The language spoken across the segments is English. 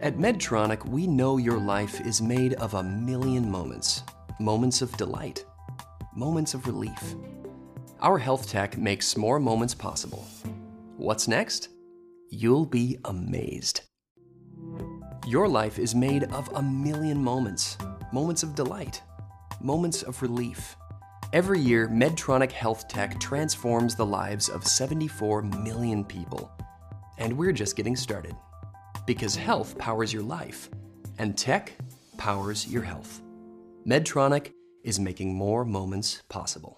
At Medtronic, we know your life is made of a million moments moments of delight, moments of relief. Our health tech makes more moments possible. What's next? You'll be amazed. Your life is made of a million moments moments of delight, moments of relief. Every year, Medtronic Health Tech transforms the lives of 74 million people. And we're just getting started. Because health powers your life, and tech powers your health. Medtronic is making more moments possible.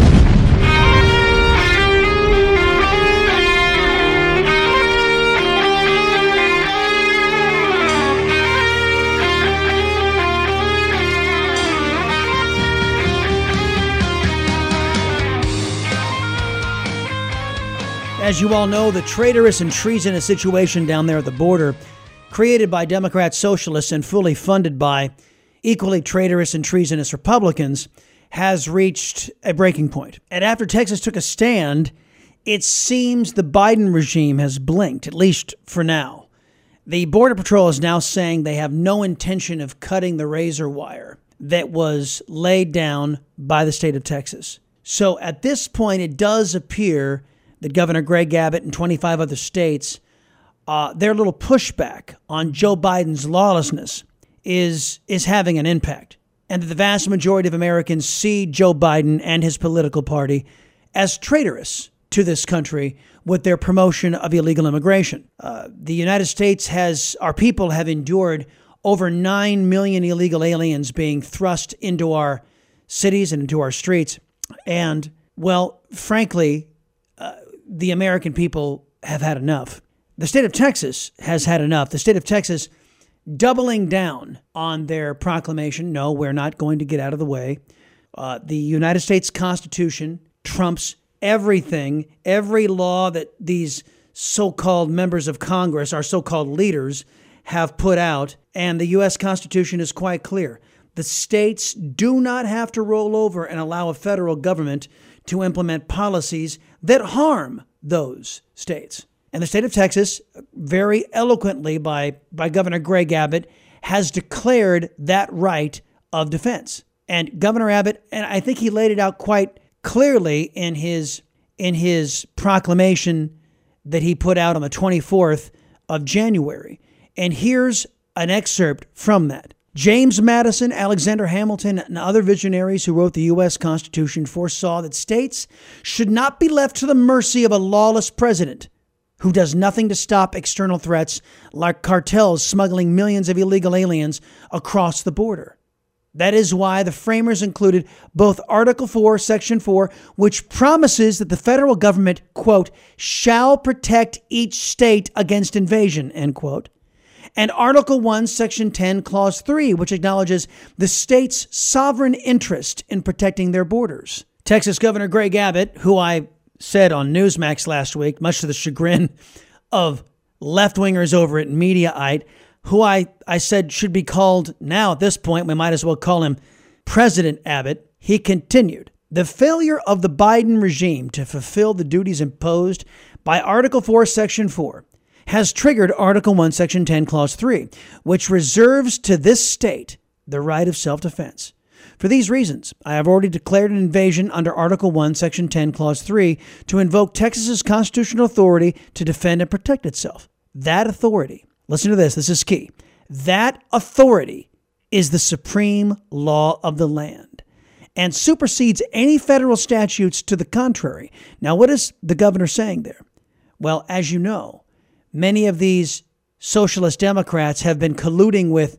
As you all know, the traitorous and treasonous situation down there at the border, created by Democrat socialists and fully funded by equally traitorous and treasonous Republicans, has reached a breaking point. And after Texas took a stand, it seems the Biden regime has blinked, at least for now. The Border Patrol is now saying they have no intention of cutting the razor wire that was laid down by the state of Texas. So at this point, it does appear that Governor Greg Abbott and 25 other states, uh, their little pushback on Joe Biden's lawlessness is, is having an impact. And that the vast majority of Americans see Joe Biden and his political party as traitorous to this country with their promotion of illegal immigration. Uh, the United States has, our people have endured over 9 million illegal aliens being thrust into our cities and into our streets. And, well, frankly, the American people have had enough. The state of Texas has had enough. The state of Texas doubling down on their proclamation no, we're not going to get out of the way. Uh, the United States Constitution trumps everything, every law that these so called members of Congress, our so called leaders, have put out. And the U.S. Constitution is quite clear. The states do not have to roll over and allow a federal government to implement policies that harm those states. And the state of Texas, very eloquently by, by Governor Greg Abbott, has declared that right of defense. And Governor Abbott, and I think he laid it out quite clearly in his in his proclamation that he put out on the 24th of January. And here's an excerpt from that. James Madison, Alexander Hamilton, and other visionaries who wrote the U.S. Constitution foresaw that states should not be left to the mercy of a lawless president who does nothing to stop external threats like cartels smuggling millions of illegal aliens across the border. That is why the framers included both Article 4, Section 4, which promises that the federal government, quote, shall protect each state against invasion, end quote, and Article 1, Section 10, Clause 3, which acknowledges the state's sovereign interest in protecting their borders. Texas Governor Greg Abbott, who I said on Newsmax last week, much to the chagrin of left wingers over at Mediaite, who I, I said should be called now at this point, we might as well call him President Abbott, he continued. The failure of the Biden regime to fulfill the duties imposed by Article 4, Section 4 has triggered Article 1, Section 10, Clause 3, which reserves to this state the right of self defense. For these reasons, I have already declared an invasion under Article 1, Section 10, Clause 3 to invoke Texas's constitutional authority to defend and protect itself. That authority, listen to this, this is key. That authority is the supreme law of the land and supersedes any federal statutes to the contrary. Now, what is the governor saying there? Well, as you know, many of these socialist Democrats have been colluding with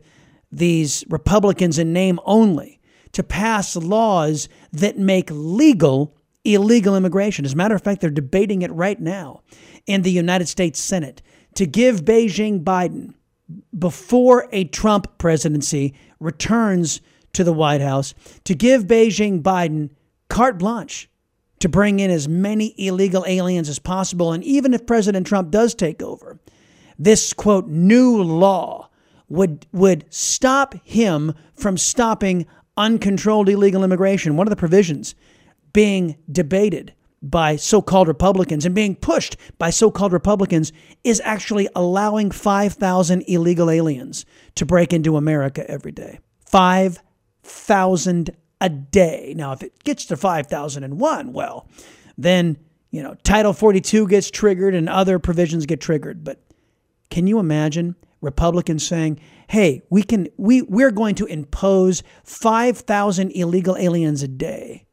these Republicans in name only to pass laws that make legal illegal immigration. As a matter of fact, they're debating it right now in the United States Senate to give Beijing Biden, before a Trump presidency returns to the White House to give Beijing Biden carte blanche to bring in as many illegal aliens as possible. And even if President Trump does take over, this quote new law would would stop him from stopping uncontrolled illegal immigration. One of the provisions being debated by so-called Republicans and being pushed by so-called Republicans is actually allowing 5,000 illegal aliens to break into America every day. 5,000 a day. Now, if it gets to 5,001, well, then, you know, Title 42 gets triggered and other provisions get triggered. But can you imagine Republicans saying, "Hey, we can we we're going to impose 5,000 illegal aliens a day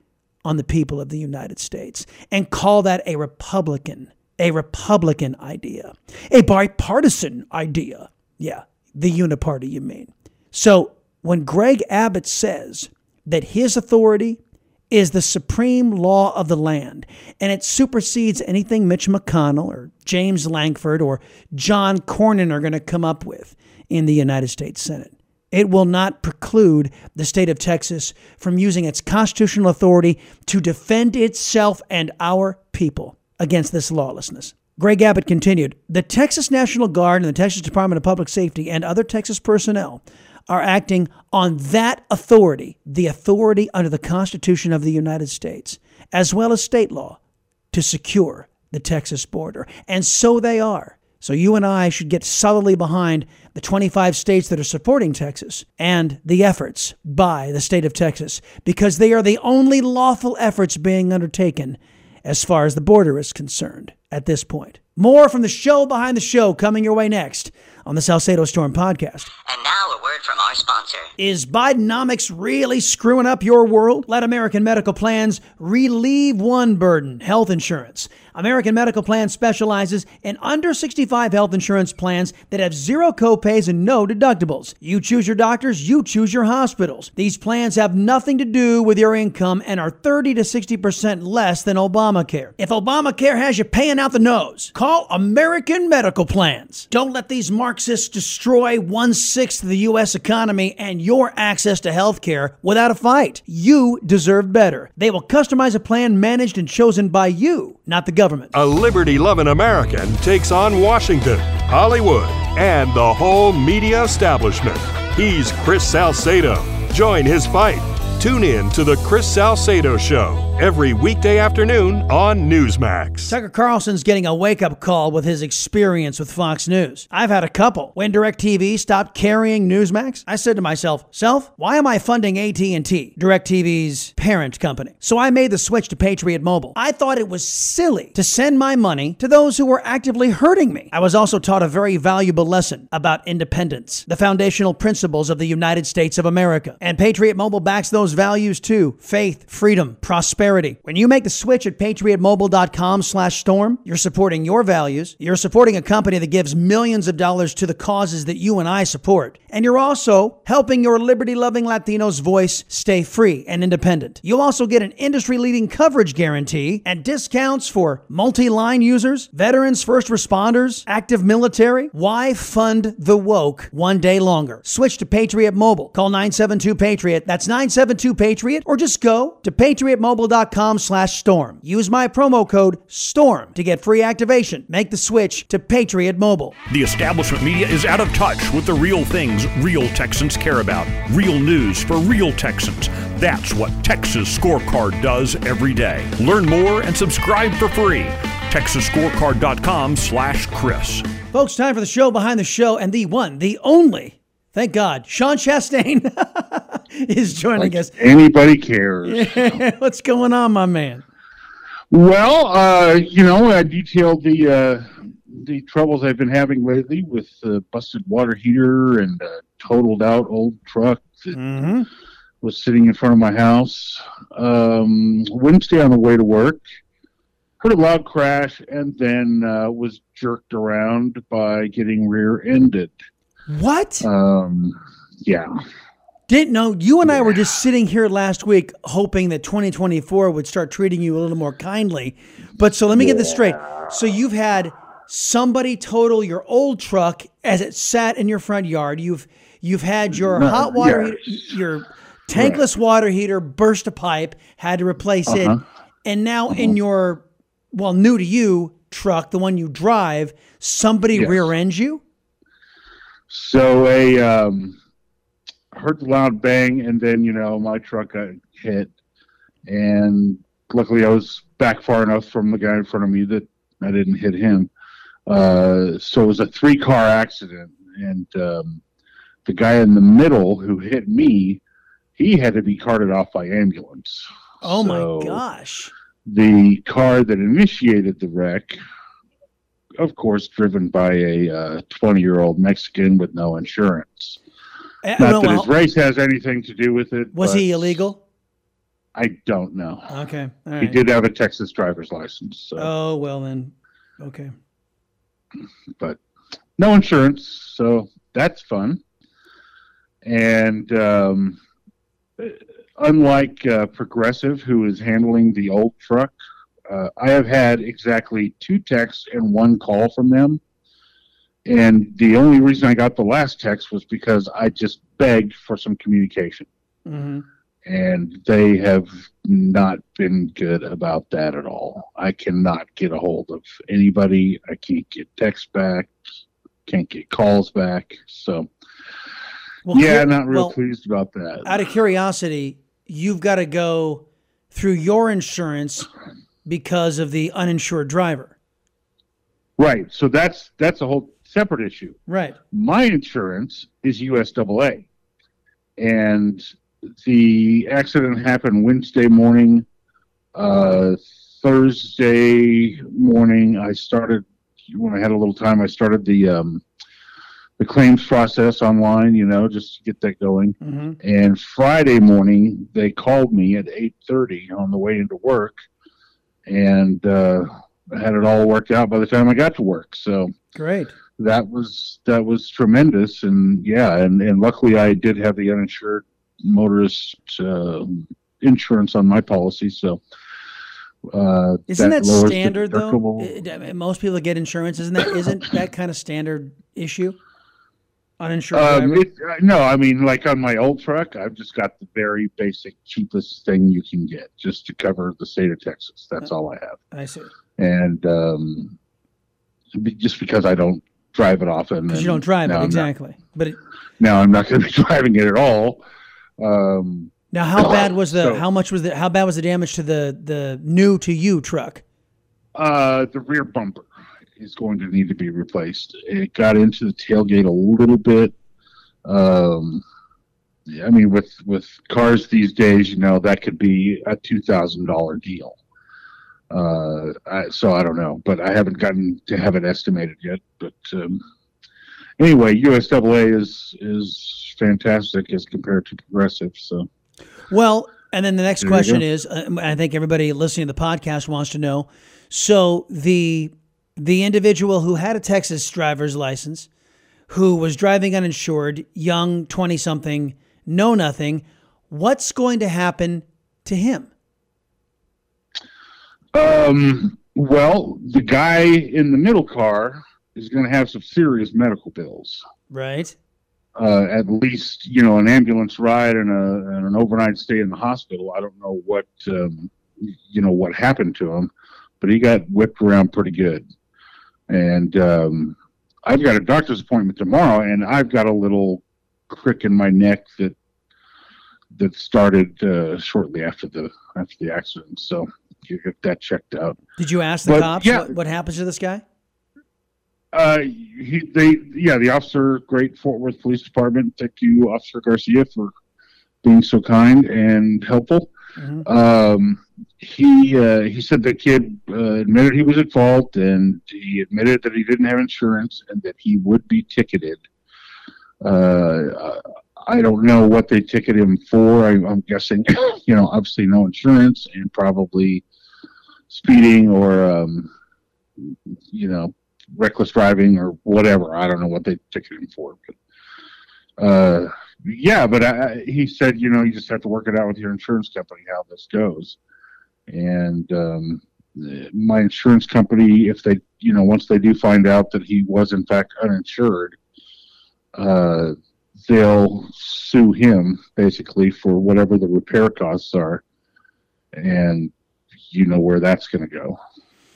on the people of the United States and call that a Republican, a Republican idea, a bipartisan idea." Yeah, the uniparty you mean. So, when Greg Abbott says that his authority is the supreme law of the land, and it supersedes anything Mitch McConnell or James Lankford or John Cornyn are going to come up with in the United States Senate. It will not preclude the state of Texas from using its constitutional authority to defend itself and our people against this lawlessness. Greg Abbott continued The Texas National Guard and the Texas Department of Public Safety and other Texas personnel are acting on that authority, the authority under the Constitution of the United States, as well as state law, to secure the Texas border. And so they are. So you and I should get solidly behind the 25 states that are supporting Texas and the efforts by the state of Texas because they are the only lawful efforts being undertaken as far as the border is concerned at this point. More from the show behind the show coming your way next on the Salcedo Storm podcast. And now a word from our sponsor. Is Bidenomics really screwing up your world? Let American Medical Plans relieve one burden health insurance. American Medical Plan specializes in under 65 health insurance plans that have zero copays and no deductibles. You choose your doctors, you choose your hospitals. These plans have nothing to do with your income and are 30 to 60% less than Obamacare. If Obamacare has you paying out the nose, call American Medical Plans. Don't let these Marxists destroy one sixth of the U.S. economy and your access to health care without a fight. You deserve better. They will customize a plan managed and chosen by you, not the government. A liberty loving American takes on Washington, Hollywood, and the whole media establishment. He's Chris Salcedo. Join his fight. Tune in to The Chris Salcedo Show every weekday afternoon on Newsmax. Tucker Carlson's getting a wake up call with his experience with Fox News. I've had a couple. When DirecTV stopped carrying Newsmax, I said to myself, "Self, why am I funding AT&T, DirecTV's parent company?" So I made the switch to Patriot Mobile. I thought it was silly to send my money to those who were actively hurting me. I was also taught a very valuable lesson about independence, the foundational principles of the United States of America. And Patriot Mobile backs those values too: faith, freedom, prosperity. When you make the switch at patriotmobile.com slash storm, you're supporting your values. You're supporting a company that gives millions of dollars to the causes that you and I support. And you're also helping your liberty loving Latinos voice stay free and independent. You'll also get an industry leading coverage guarantee and discounts for multi line users, veterans, first responders, active military. Why fund the woke one day longer? Switch to Patriot Mobile. Call 972 Patriot. That's 972 Patriot. Or just go to patriotmobile.com slash storm. Use my promo code STORM to get free activation. Make the switch to Patriot Mobile. The establishment media is out of touch with the real things real Texans care about. Real news for real Texans. That's what Texas Scorecard does every day. Learn more and subscribe for free. TexasScorecard.com slash Chris. Folks, time for the show behind the show and the one, the only, thank God, Sean Chastain is joining Like us. anybody cares. What's going on, my man? Well, uh, you know, I detailed the uh, the troubles I've been having lately with the busted water heater and a totaled out old truck that Mm-hmm. was sitting in front of my house. Um, Wednesday on the way to work, heard a loud crash and then uh, was jerked around by getting rear-ended. What? Um, yeah. Didn't know. You and I were just sitting here last week hoping that 2024 would start treating you a little more kindly. But so let me get this straight. So you've had somebody total your old truck as it sat in your front yard. You've you've had your No, hot water yes. heater, your tankless water heater burst a pipe, had to replace it, Uh-huh. and now in your well new to you truck, the one you drive, somebody Yes. rear ends you. So a um, heard the loud bang, and then you know my truck got hit, and luckily I was back far enough from the guy in front of me that I didn't hit him. Uh, so it was a three car accident, and um, the guy in the middle who hit me, he had to be carted off by ambulance. Oh So- my gosh! the car that initiated the wreck, of course, driven by a 20 year old Mexican with no insurance. Eh, Not no, that his race has anything to do with it. was he illegal? I don't know. Okay, all He did have a Texas driver's license, so, Oh well then, okay. but no insurance, so that's fun. And um, unlike uh, Progressive, who is handling the old truck, uh, I have had exactly two texts and one call from them. And the only reason I got the last text was because I just begged for some communication. hmm And they have not been good about that at all. I cannot get a hold of anybody. I can't get texts back, can't get calls back. So, Well, yeah, not real well, pleased about that. Out of curiosity, you've got to go through your insurance because of the uninsured driver. Right. So that's that's a whole separate issue. Right. My insurance is USAA, and the accident happened Wednesday morning. Uh, Thursday morning, I started when I had a little time. I started the um, the claims process online, you know, just to get that going. hmm And Friday morning, they called me at 8:30 on the way into work, and uh, had it all worked out by the time I got to work. So Great. that was that was tremendous, and yeah, and and luckily I did have the uninsured motorist uh, insurance on my policy, so. Uh, Isn't that, the standard though? deductible. I- I- Most people that get insurance. Isn't that isn't that kind of standard issue? Uninsured Um, it, uh, no, I mean, like on my old truck, I've just got the very basic, cheapest thing you can get just to cover the state of Texas. That's all I have. I see. And um, just because I don't drive it often. Because you don't drive it I'm not- exactly. But it, now I'm not going to be driving it at all. Um, now, how bad was the? So- how much was the? How bad was the damage to the the new to you truck? uh, the rear bumper is going to need to be replaced. It got into the tailgate a little bit. Um, I mean, with with cars these days, you know, that could be a two thousand dollar deal. Uh, I, so I don't know, but I haven't gotten to have it estimated yet. But um, anyway, USAA is is fantastic as compared to Progressive. So Well, and then the next There question is, uh, I think everybody listening to the podcast wants to know. So the the individual who had a Texas driver's license, who was driving uninsured, young, twenty something, know nothing, what's going to happen to him? Um, well, the guy in the middle car is going to have some serious medical bills. Right. Uh, at least, you know, an ambulance ride and, a, and an overnight stay in the hospital. I don't know what, um, you know, what happened to him, but he got whipped around pretty good. And um, I've got a doctor's appointment tomorrow, and I've got a little crick in my neck that that started uh, shortly after the after the accident. So you get that checked out. Did you ask the But, cops yeah. what, what happens to this guy? Uh, he, they, yeah, the officer, great Fort Worth Police Department. Thank you, Officer Garcia, for being so kind and helpful. Mhm. Um, he uh, he said the kid uh, admitted he was at fault, and he admitted that he didn't have insurance and that he would be ticketed. Uh, I don't know what they ticketed him for. I, I'm guessing, you know, obviously no insurance and probably speeding or, um, you know, reckless driving or whatever. I don't know what they ticketed him for, but uh, yeah. But I, he said, you know, you just have to work it out with your insurance company how this goes. And um, my insurance company, if they, you know, once they do find out that he was in fact uninsured, uh, they'll sue him basically for whatever the repair costs are, and you know where that's going to go.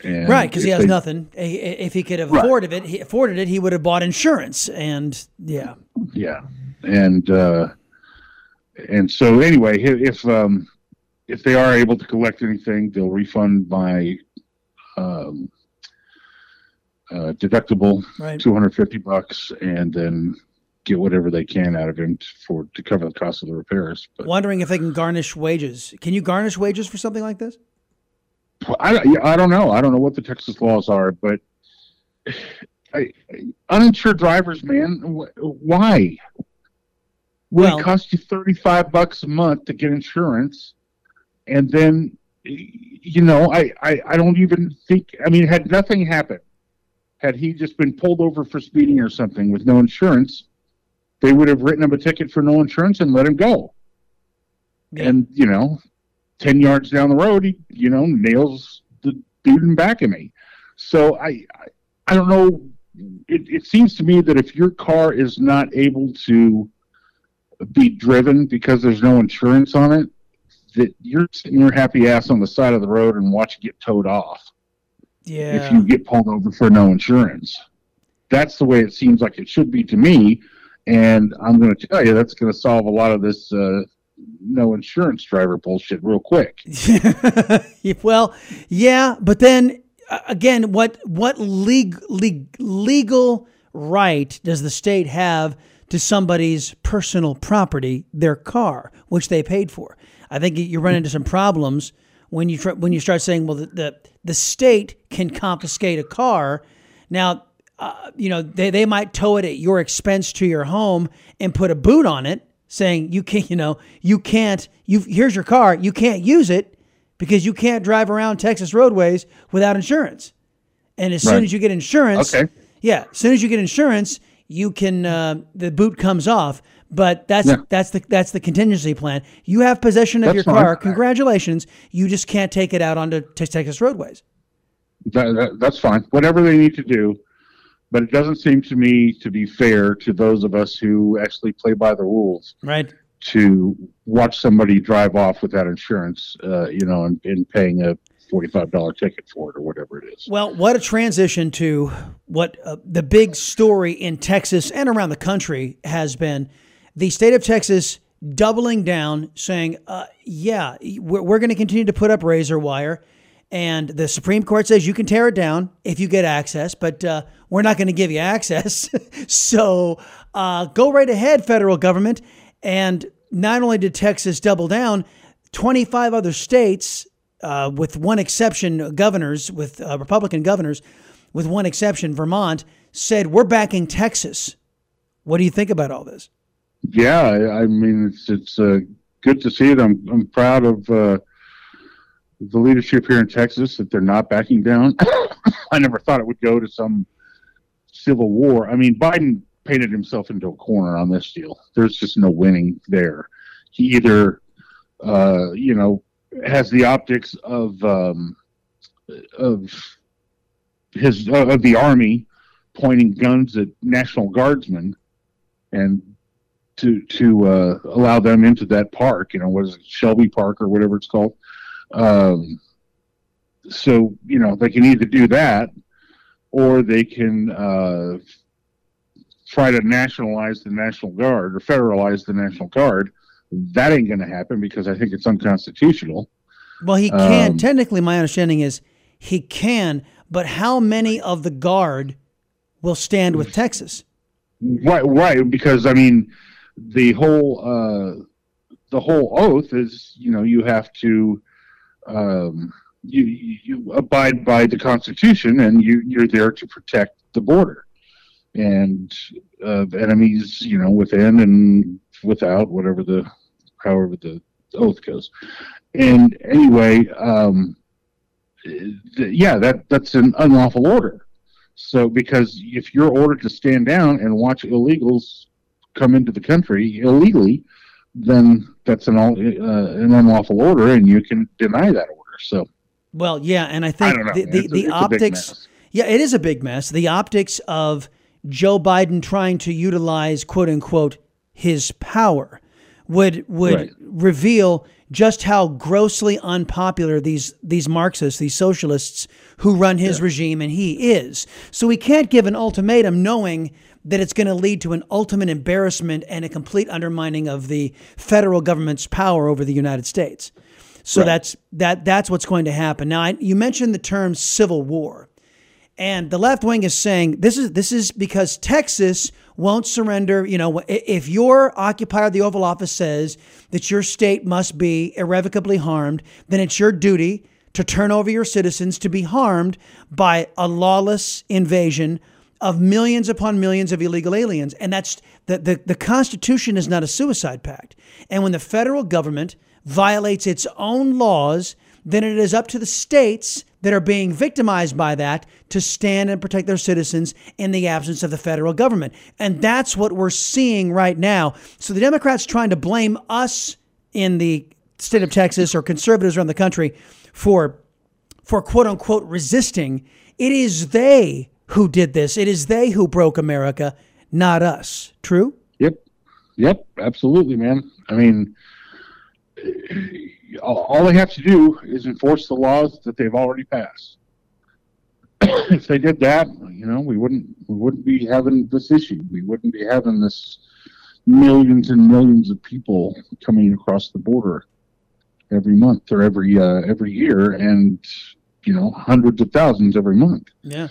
And right, because he has they- nothing. If he could have Right. afforded it, he afforded it, he would have bought insurance. And yeah, Yeah, and uh, and so anyway, if um, if they are able to collect anything, they'll refund my um, uh, deductible, Right. two hundred fifty bucks, and then get whatever they can out of him for to cover the cost of the repairs. But wondering if they can garnish wages. Can you garnish wages for something like this? I, I don't know. I don't know what the Texas laws are, but I, uninsured drivers, man, wh- why? Well- it costs you thirty-five bucks a month to get insurance, and then you know, I, I, I don't even think. I mean, had nothing happened, had he just been pulled over for speeding or something with no insurance, they would have written him a ticket for no insurance and let him go. And you know, ten yards down the road, he you know nails the dude in back of me. So I, I, I don't know. It, it seems to me that if your car is not able to be driven because there's no insurance on it, that you're sitting your happy ass on the side of the road and watch it get towed off Yeah. if you get pulled over for no insurance. That's the way it seems like it should be to me. And I'm going to tell you, that's going to solve a lot of this uh, no insurance driver bullshit real quick. well, yeah, but then uh, again, what what leg, leg, legal right does the state have to somebody's personal property, their car, which they paid for? I think you run into some problems when you try, when you start saying, well, the, the the state can confiscate a car. Now, uh, you know they, they might tow it at your expense to your home and put a boot on it, saying you can't, you know, you can't. You here's your car, you can't use it because you can't drive around Texas roadways without insurance. And as soon as you get insurance, Okay. yeah, as soon as you get insurance, you can uh, the boot comes off. But that's Yeah. that's the that's the contingency plan. You have possession of That's your fine. car. Congratulations. You just can't take it out onto te- Texas roadways. That, that, that's fine. Whatever they need to do. But it doesn't seem to me to be fair to those of us who actually play by the rules Right. to watch somebody drive off without insurance, uh, you know, and, and paying a forty-five dollar ticket for it or whatever it is. Well, what a transition to what uh, the big story in Texas and around the country has been the state of Texas doubling down, saying, uh, yeah, we're, we're going to continue to put up razor wire. And the Supreme Court says you can tear it down if you get access, but uh, we're not going to give you access. so uh, go right ahead, federal government. And not only did Texas double down, 25 other states, uh, with one exception, governors, with uh, Republican governors, with one exception, Vermont, said, We're backing Texas. What do you think about all this? Yeah, I, I mean it's it's uh, good to see it. I'm I'm proud of uh, the leadership here in Texas that they're not backing down. I never thought it would go to some civil war. I mean, Biden painted himself into a corner on this deal. There's just no winning there. He either, uh, you know, has the optics of um, of his uh, of the army pointing guns at National Guardsmen and to to uh, allow them into that park. You know, was it, Shelby Park or whatever it's called? Um, so you know they can either do that, or they can uh, try to nationalize the National Guard or federalize the National Guard. That ain't going to happen because I think it's unconstitutional. Well, he can. Um, Technically, my understanding is he can, but how many of the guard will stand with Texas? Right, right. Because I mean, the whole uh, the whole oath is, you know, you have to um, you you abide by the Constitution, and you you're there to protect the border and uh, enemies, you know, within and without, whatever the however the oath goes. And anyway, um, th- yeah, that that's an unlawful order. So, because if you're ordered to stand down and watch illegals come into the country illegally, then that's an all, uh, an unlawful order, and you can deny that order. So, Well, yeah, and I think know, the the, It's the it's optics. Yeah, it is a big mess. The optics of Joe Biden trying to utilize quote unquote his power would would Right. reveal just how grossly unpopular these these Marxists, these socialists who run his regime and he is. So we can't give an ultimatum knowing that it's going to lead to an ultimate embarrassment and a complete undermining of the federal government's power over the United States. So Right. that's that that's what's going to happen. Now I, you mentioned the term civil war. And the left wing is saying this is this is because Texas won't surrender. You know, if your occupier of the Oval Office says that your state must be irrevocably harmed, then it's your duty to turn over your citizens to be harmed by a lawless invasion of millions upon millions of illegal aliens. And that's the, the, the Constitution is not a suicide pact. And when the federal government violates its own laws, then it is up to the states that are being victimized by that to stand and protect their citizens in the absence of the federal government. And that's what we're seeing right now. So the Democrats trying to blame us in the state of Texas or conservatives around the country for for quote unquote resisting. It is they who did this. It is they who broke America, not us. True? Yep. Yep. Absolutely, man. I mean, all they have to do is enforce the laws that they've already passed. if they did that, you know, we wouldn't we wouldn't be having this issue. We wouldn't be having this millions and millions of people coming across the border every month or every uh, every year, and you know, hundreds of thousands every month. Yeah.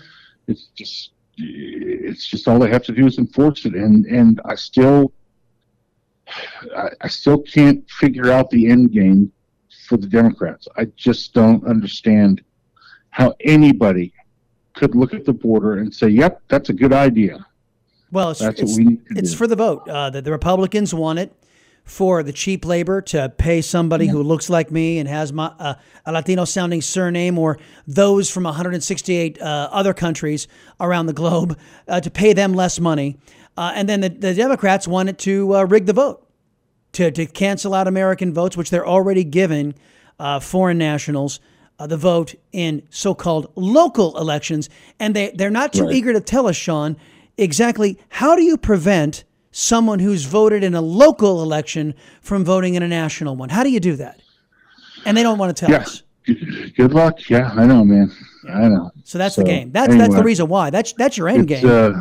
It's just it's just all they have to do is enforce it, and and I still I, I still can't figure out the end game for the Democrats. I just don't understand how anybody could look at the border and say, "Yep, that's a good idea." Well, it's, That's what it's, we need to it's for the vote. Uh, the, the Republicans want it for the cheap labor to pay somebody who looks like me and has my, uh, a Latino sounding surname or those from 168 uh, other countries around the globe uh, to pay them less money. Uh, and then the, the Democrats wanted to uh, rig the vote to, to cancel out American votes, which they're already giving uh, foreign nationals uh, the vote in so called local elections. And they, they're not too Right. eager to tell us, Sean, exactly how do you prevent someone who's voted in a local election from voting in a national one? How do you do that? And they don't want to tell Yeah. us. Good, good luck. Yeah, I know, man. I know. So that's the game. That's that's the reason why. That's that's your end game. uh,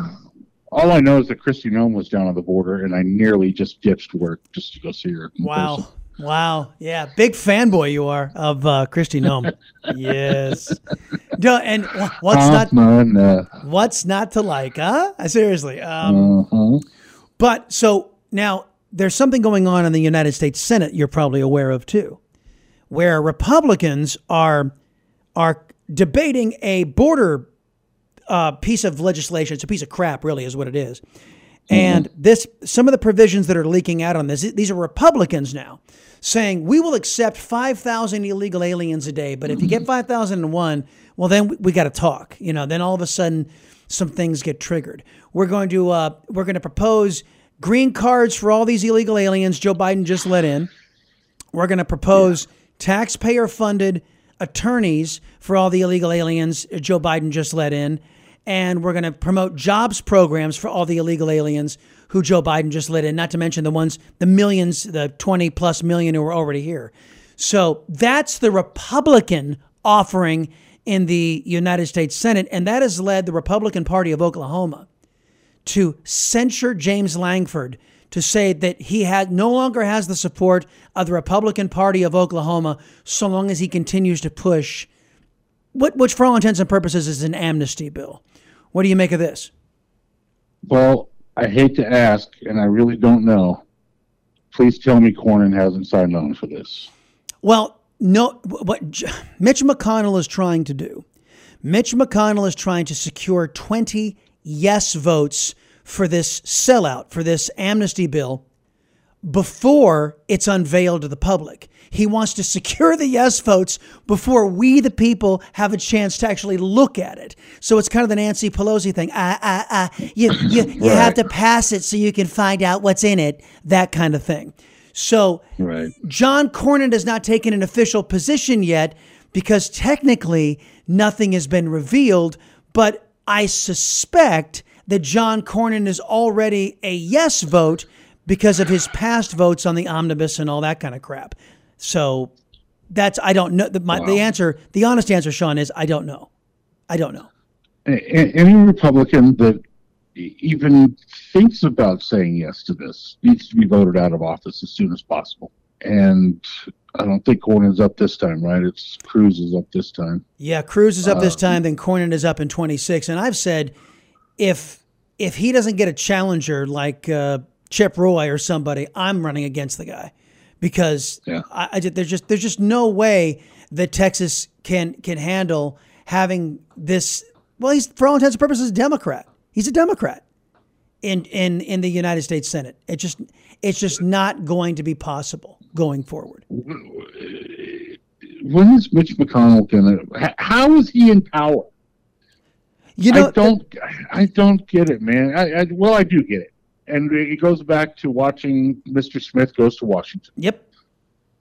all I know is that Kristi Noem was down on the border, and I nearly just ditched work just to go see her. Wow. person. Wow. Yeah. Big fanboy you are of uh, Kristi Noem. yes. Duh, and what's not uh, what's not to like, huh? Seriously. Um, uh-huh. But so now there's something going on in the United States Senate you're probably aware of too, where Republicans are are debating a border uh, piece of legislation. It's a piece of crap, really, is what it is. And this, some of the provisions that are leaking out on this, these are Republicans now saying we will accept 5,000 illegal aliens a day, but if you get 5,001, well, then we, we got to talk. You know, then all of a sudden some things get triggered. We're going to uh, we're going to propose green cards for all these illegal aliens Joe Biden just let in. We're going to propose taxpayer funded attorneys for all the illegal aliens Joe Biden just let in. And we're going to promote jobs programs for all the illegal aliens who Joe Biden just let in, not to mention the ones, the millions, the 20 plus million who are already here. So that's the Republican offering in the United States Senate. And that has led the Republican Party of Oklahoma to censure James Lankford to say that he had no longer has the support of the Republican Party of Oklahoma so long as he continues to push what which for all intents and purposes is an amnesty bill. What do you make of this? Well, I hate to ask, and I really don't know. Please tell me Cornyn hasn't signed on for this. Well, no what J- Mitch McConnell is trying to do. Mitch McConnell is trying to secure 20 yes votes for this sellout, for this amnesty bill before it's unveiled to the public. He wants to secure the yes votes before we, the people, have a chance to actually look at it. So it's kind of the Nancy Pelosi thing. Ah, ah, ah. You, you, you have to pass it so you can find out what's in it, that kind of thing. So Right. John Cornyn has not taken an official position yet because technically nothing has been revealed, but I suspect that John Cornyn is already a yes vote because of his past votes on the omnibus and all that kind of crap. So that's I don't know. The, my, wow. the answer, the honest answer, Sean, is I don't know. I don't know. Any Republican that even thinks about saying yes to this needs to be voted out of office as soon as possible. And I don't think Cornyn's up this time, right? It's Cruz is up this time. Yeah, Cruz is up uh, this time. Then Cornyn is up in 26. And I've said, if if he doesn't get a challenger like uh, Chip Roy or somebody, I'm running against the guy because yeah. I, I, there's just there's just no way that Texas can can handle having this. Well, he's for all intents and purposes a Democrat. He's a Democrat in in in the United States Senate. It just it's just not going to be possible going forward. When is Mitch McConnell gonna? How is he in power? You know, I don't, I don't get it, man. I, I, well, I do get it and it goes back to watching Mr. Smith goes to Washington. Yep.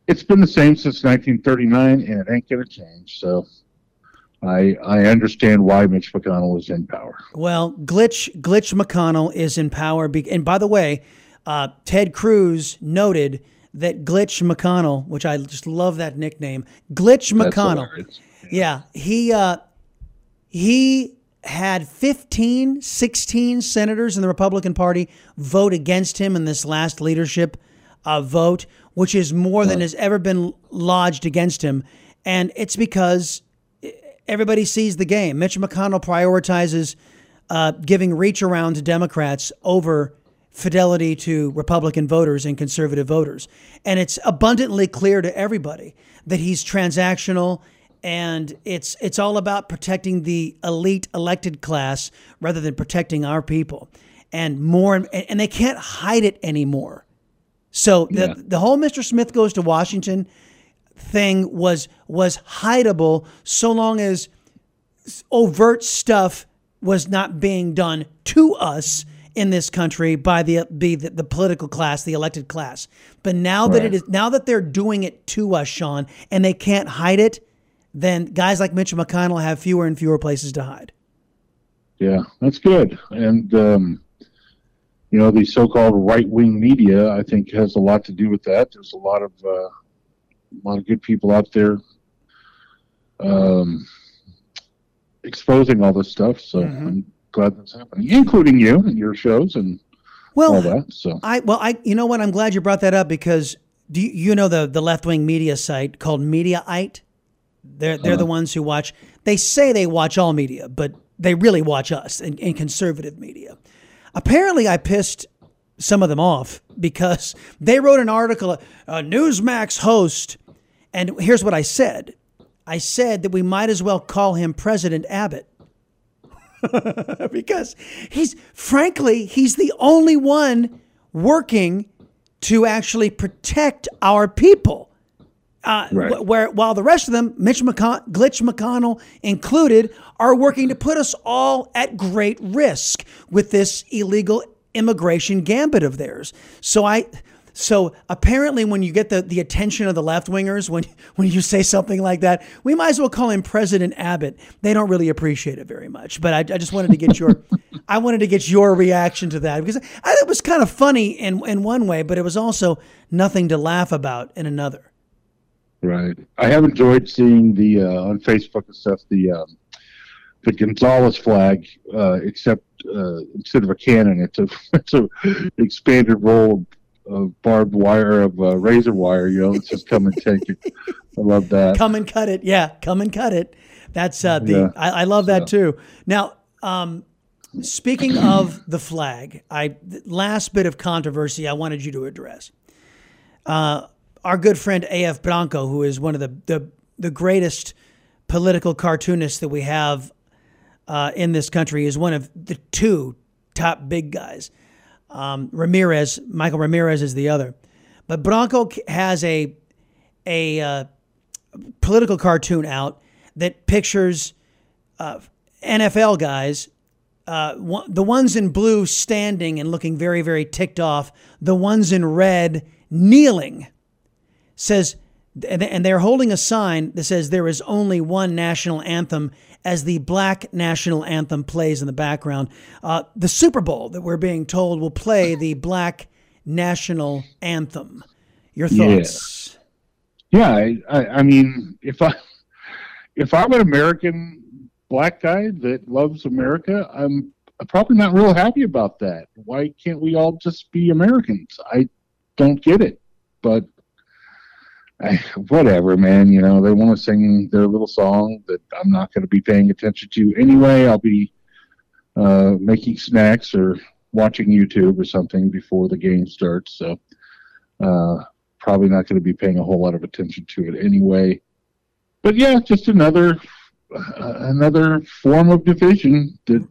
It's been the same since 1939, and it ain't going to change. So, I I understand why Mitch McConnell is in power. Well, glitch glitch McConnell is in power, and by the way, uh, Ted Cruz noted that glitch McConnell, which I just love that nickname, glitch McConnell. Yeah, he uh, he had 15, 16 senators in the Republican Party vote against him in this last leadership uh, vote, which is more than has ever been lodged against him. And it's because everybody sees the game. Mitch McConnell prioritizes uh, giving reach around to Democrats over fidelity to Republican voters and conservative voters. And it's abundantly clear to everybody that he's transactional and it's it's all about protecting the elite elected class rather than protecting our people and more and and they can't hide it anymore so the yeah. the whole Mr. Smith goes to Washington thing was was hideable so long as overt stuff was not being done to us in this country by the be the, the, political class, the elected class. But now right. that it is now that they're doing it to us, Sean, and they can't hide it, then guys like Mitch McConnell have fewer and fewer places to hide. Yeah, that's good. And, um, you know, the so called right wing media, I think, has a lot to do with that. There's a lot of, uh, a lot of good people out there um, exposing all this stuff. So mm-hmm. I'm glad that's happening, including you and your shows and well, all that. So I, well, I, you know what? I'm glad you brought that up because do you, you know the, the left wing media site called Mediaite? They're they're the uh-huh. ones who watch. They say they watch all media, but they really watch us in, in conservative media. Apparently, I pissed some of them off because they wrote an article, a Newsmax host, and here's what I said. I said that we might as well call him President Abbott. because he's frankly, he's the only one working to actually protect our people. Uh, right. where while the rest of them, Mitch McCon- Glitch McConnell included, are working to put us all at great risk with this illegal immigration gambit of theirs. So I, so apparently, when you get the, the attention of the left wingers, when when you say something like that, we might as well call him President Abbott. They don't really appreciate it very much. But I, I just wanted to get your, I wanted to get your reaction to that because I, it was kind of funny in in one way, but it was also nothing to laugh about in another. Right. I have enjoyed seeing the uh, on Facebook and stuff the um, the Gonzales flag, uh, except uh, instead of a cannon, it's a it's a expanded roll of barbed wire of uh, razor wire. You know, it's just come and take it. I love that. Come and cut it. Yeah, come and cut it. That's uh, the. Yeah. I, I, love that too. Now, um, speaking of the flag, I last bit of controversy I wanted you to address. Uh, our good friend A.F. Branco, who is one of the, the, the greatest political cartoonists that we have uh, in this country, is one of the two top big guys. Um, Ramirez, Michael Ramirez is the other. But Branco has a, a uh, political cartoon out that pictures uh, NFL guys, uh, the ones in blue standing and looking very, very ticked off, the ones in red kneeling says, and they're holding a sign that says there is only one national anthem as the black national anthem plays in the background. Uh, the Super Bowl that we're being told will play the black national anthem. Your thoughts? Yeah, yeah I, I, I mean, if I if I'm an American black guy that loves America, I'm probably not real happy about that. Why can't we all just be Americans? I don't get it, but I, whatever, man. You know, they want to sing their little song that I'm not going to be paying attention to anyway. I'll be uh, making snacks or watching YouTube or something before the game starts. So, uh, probably not going to be paying a whole lot of attention to it anyway. But yeah, just another uh, another form of division that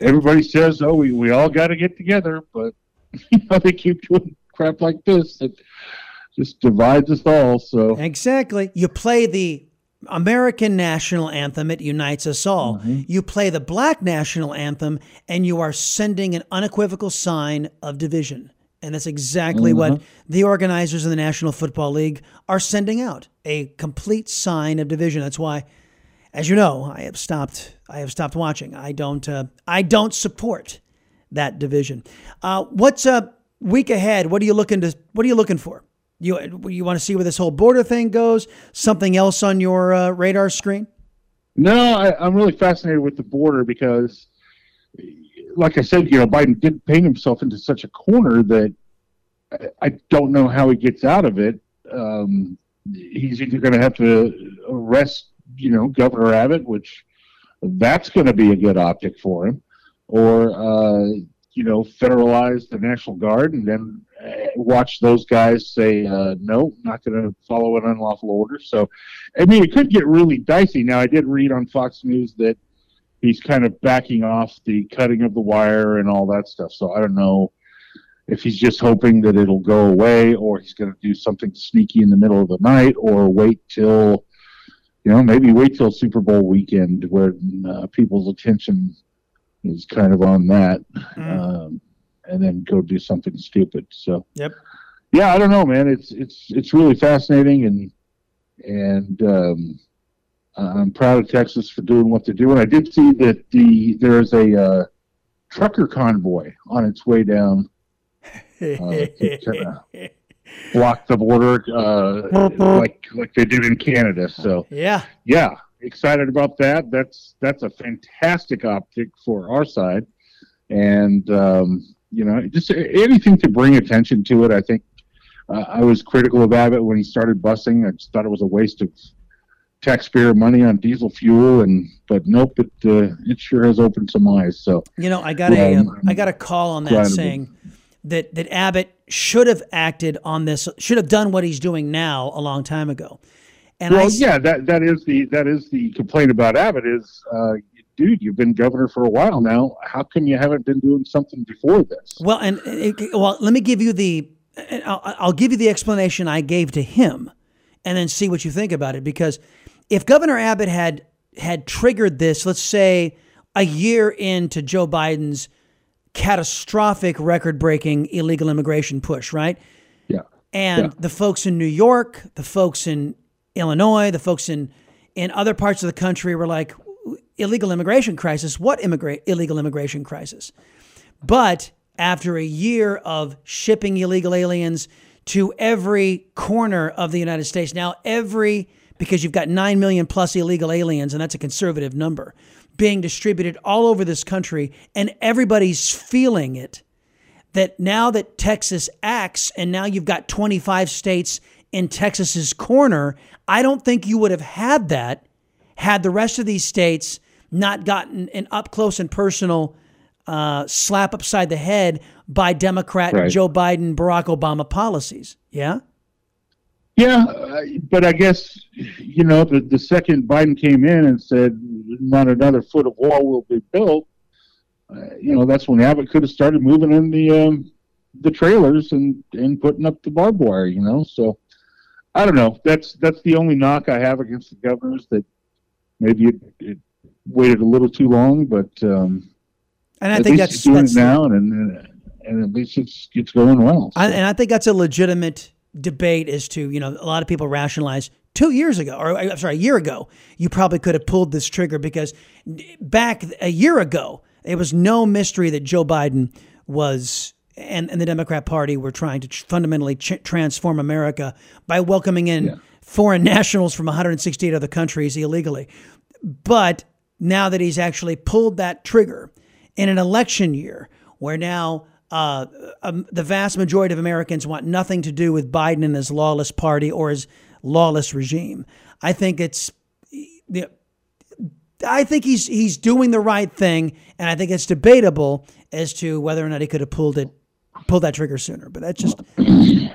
everybody says, "Oh, we, we all got to get together," but you know they keep doing crap like this that just divides us all. So exactly, you play the American national anthem, it unites us all. Mm-hmm. You play the black national anthem, and you are sending an unequivocal sign of division. And that's exactly mm-hmm. what the organizers of the National Football League are sending out a complete sign of division. That's why, as you know, I have stopped. I have stopped watching. I don't. Uh, I don't support that division. Uh, what's a week ahead? What are you looking to? What are you looking for? You you want to see where this whole border thing goes? Something else on your uh, radar screen? No, I, am really fascinated with the border because, like I said, you know, Biden did paint himself into such a corner that I, I don't know how he gets out of it. Um, he's either going to have to arrest, you know, Governor Abbott, which that's going to be a good optic for him, or uh, you know, federalize the National Guard and then watch those guys say, uh, no, not going to follow an unlawful order. So, I mean, it could get really dicey. Now, I did read on Fox News that he's kind of backing off the cutting of the wire and all that stuff. So, I don't know if he's just hoping that it'll go away or he's going to do something sneaky in the middle of the night or wait till, you know, maybe wait till Super Bowl weekend where uh, people's attention is kind of on that, mm. um, and then go do something stupid. So, yep, yeah, I don't know, man. It's it's it's really fascinating, and and um, I'm proud of Texas for doing what they're doing. I did see that the there is a uh, trucker convoy on its way down. Uh, block the border uh, like like they did in Canada. So yeah, yeah, excited about that. That's that's a fantastic optic for our side, and um, you know, just anything to bring attention to it. I think uh, I was critical of Abbott when he started busing. I just thought it was a waste of taxpayer money on diesel fuel, and but nope, it uh, it sure has opened some eyes. So you know, I got a um, I got a call on that saying that that Abbott should have acted on this, should have done what he's doing now a long time ago. And well, I, yeah, that that is the that is the complaint about Abbott is, uh, dude, you've been governor for a while now. How come you haven't been doing something before this? Well, and well, let me give you the, I'll, I'll give you the explanation I gave to him, and then see what you think about it. Because if Governor Abbott had had triggered this, let's say a year into Joe Biden's catastrophic record-breaking illegal immigration push, right? Yeah. And yeah. the folks in New York, the folks in Illinois, the folks in in other parts of the country were like illegal immigration crisis. What immigrate illegal immigration crisis? But after a year of shipping illegal aliens to every corner of the United States, now every because you've got 9 million plus illegal aliens and that's a conservative number being distributed all over this country and everybody's feeling it that now that Texas acts and now you've got 25 states in Texas's corner, I don't think you would have had that had the rest of these states not gotten an up close and personal uh, slap upside the head by Democrat right. Joe Biden, Barack Obama policies. Yeah. Yeah, but I guess you know the the second Biden came in and said not another foot of wall will be built. Uh, you know that's when Abbott could have started moving in the um, the trailers and and putting up the barbed wire. You know, so I don't know. That's that's the only knock I have against the governors that maybe it, it waited a little too long, but um, and I think that's doing that's, it now, and and at least it's it's going well. So. I, and I think that's a legitimate debate as to you know a lot of people rationalize two years ago or I'm sorry a year ago you probably could have pulled this trigger because back a year ago it was no mystery that Joe Biden was and, and the Democrat Party were trying to ch- fundamentally ch- transform America by welcoming in yeah. foreign nationals from 168 other countries illegally. But now that he's actually pulled that trigger in an election year where now uh, um, the vast majority of Americans want nothing to do with Biden and his lawless party or his lawless regime. I think it's. I think he's he's doing the right thing, and I think it's debatable as to whether or not he could have pulled it pulled that trigger sooner. But that's just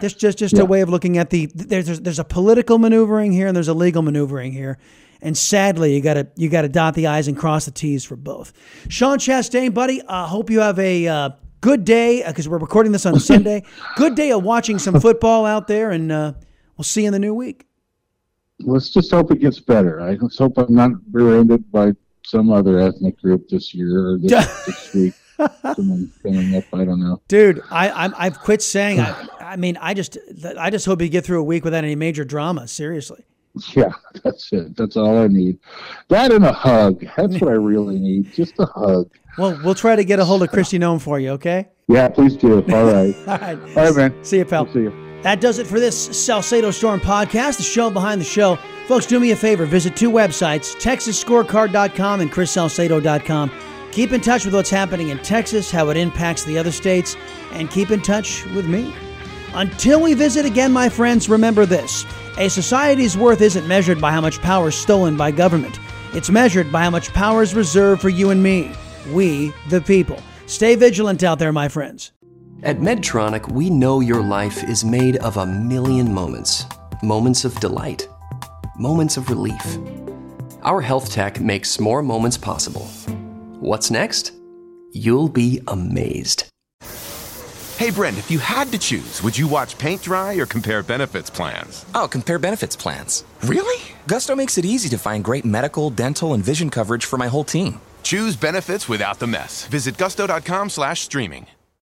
that's just just yeah. a way of looking at the there's there's a political maneuvering here and there's a legal maneuvering here. And sadly, you gotta you gotta dot the i's and cross the t's for both. Sean Chastain, buddy, I uh, hope you have a uh, good day because uh, we're recording this on Sunday. good day of watching some football out there, and uh, we'll see you in the new week. Let's just hope it gets better. I just hope I'm not rear-ended by some other ethnic group this year or this, this week. Someone coming up, I don't know. Dude, I, I'm, I've quit saying. I, I mean, I just, I just hope you get through a week without any major drama. Seriously. Yeah, that's it. That's all I need. That and a hug. That's what I really need. Just a hug. Well, we'll try to get a hold of Kristi Noem for you, okay? Yeah, please do. All right. all right. All right, man. See you, pal. will see you. That does it for this Salcedo Storm podcast, the show behind the show. Folks, do me a favor. Visit two websites, TexasScorecard.com and ChrisSalcedo.com. Keep in touch with what's happening in Texas, how it impacts the other states, and keep in touch with me. Until we visit again, my friends, remember this a society's worth isn't measured by how much power is stolen by government, it's measured by how much power is reserved for you and me, we, the people. Stay vigilant out there, my friends. At Medtronic, we know your life is made of a million moments moments of delight, moments of relief. Our health tech makes more moments possible. What's next? You'll be amazed. Hey, Brent, if you had to choose, would you watch paint dry or compare benefits plans? Oh, compare benefits plans. Really? Gusto makes it easy to find great medical, dental, and vision coverage for my whole team. Choose benefits without the mess. Visit gusto.com slash streaming.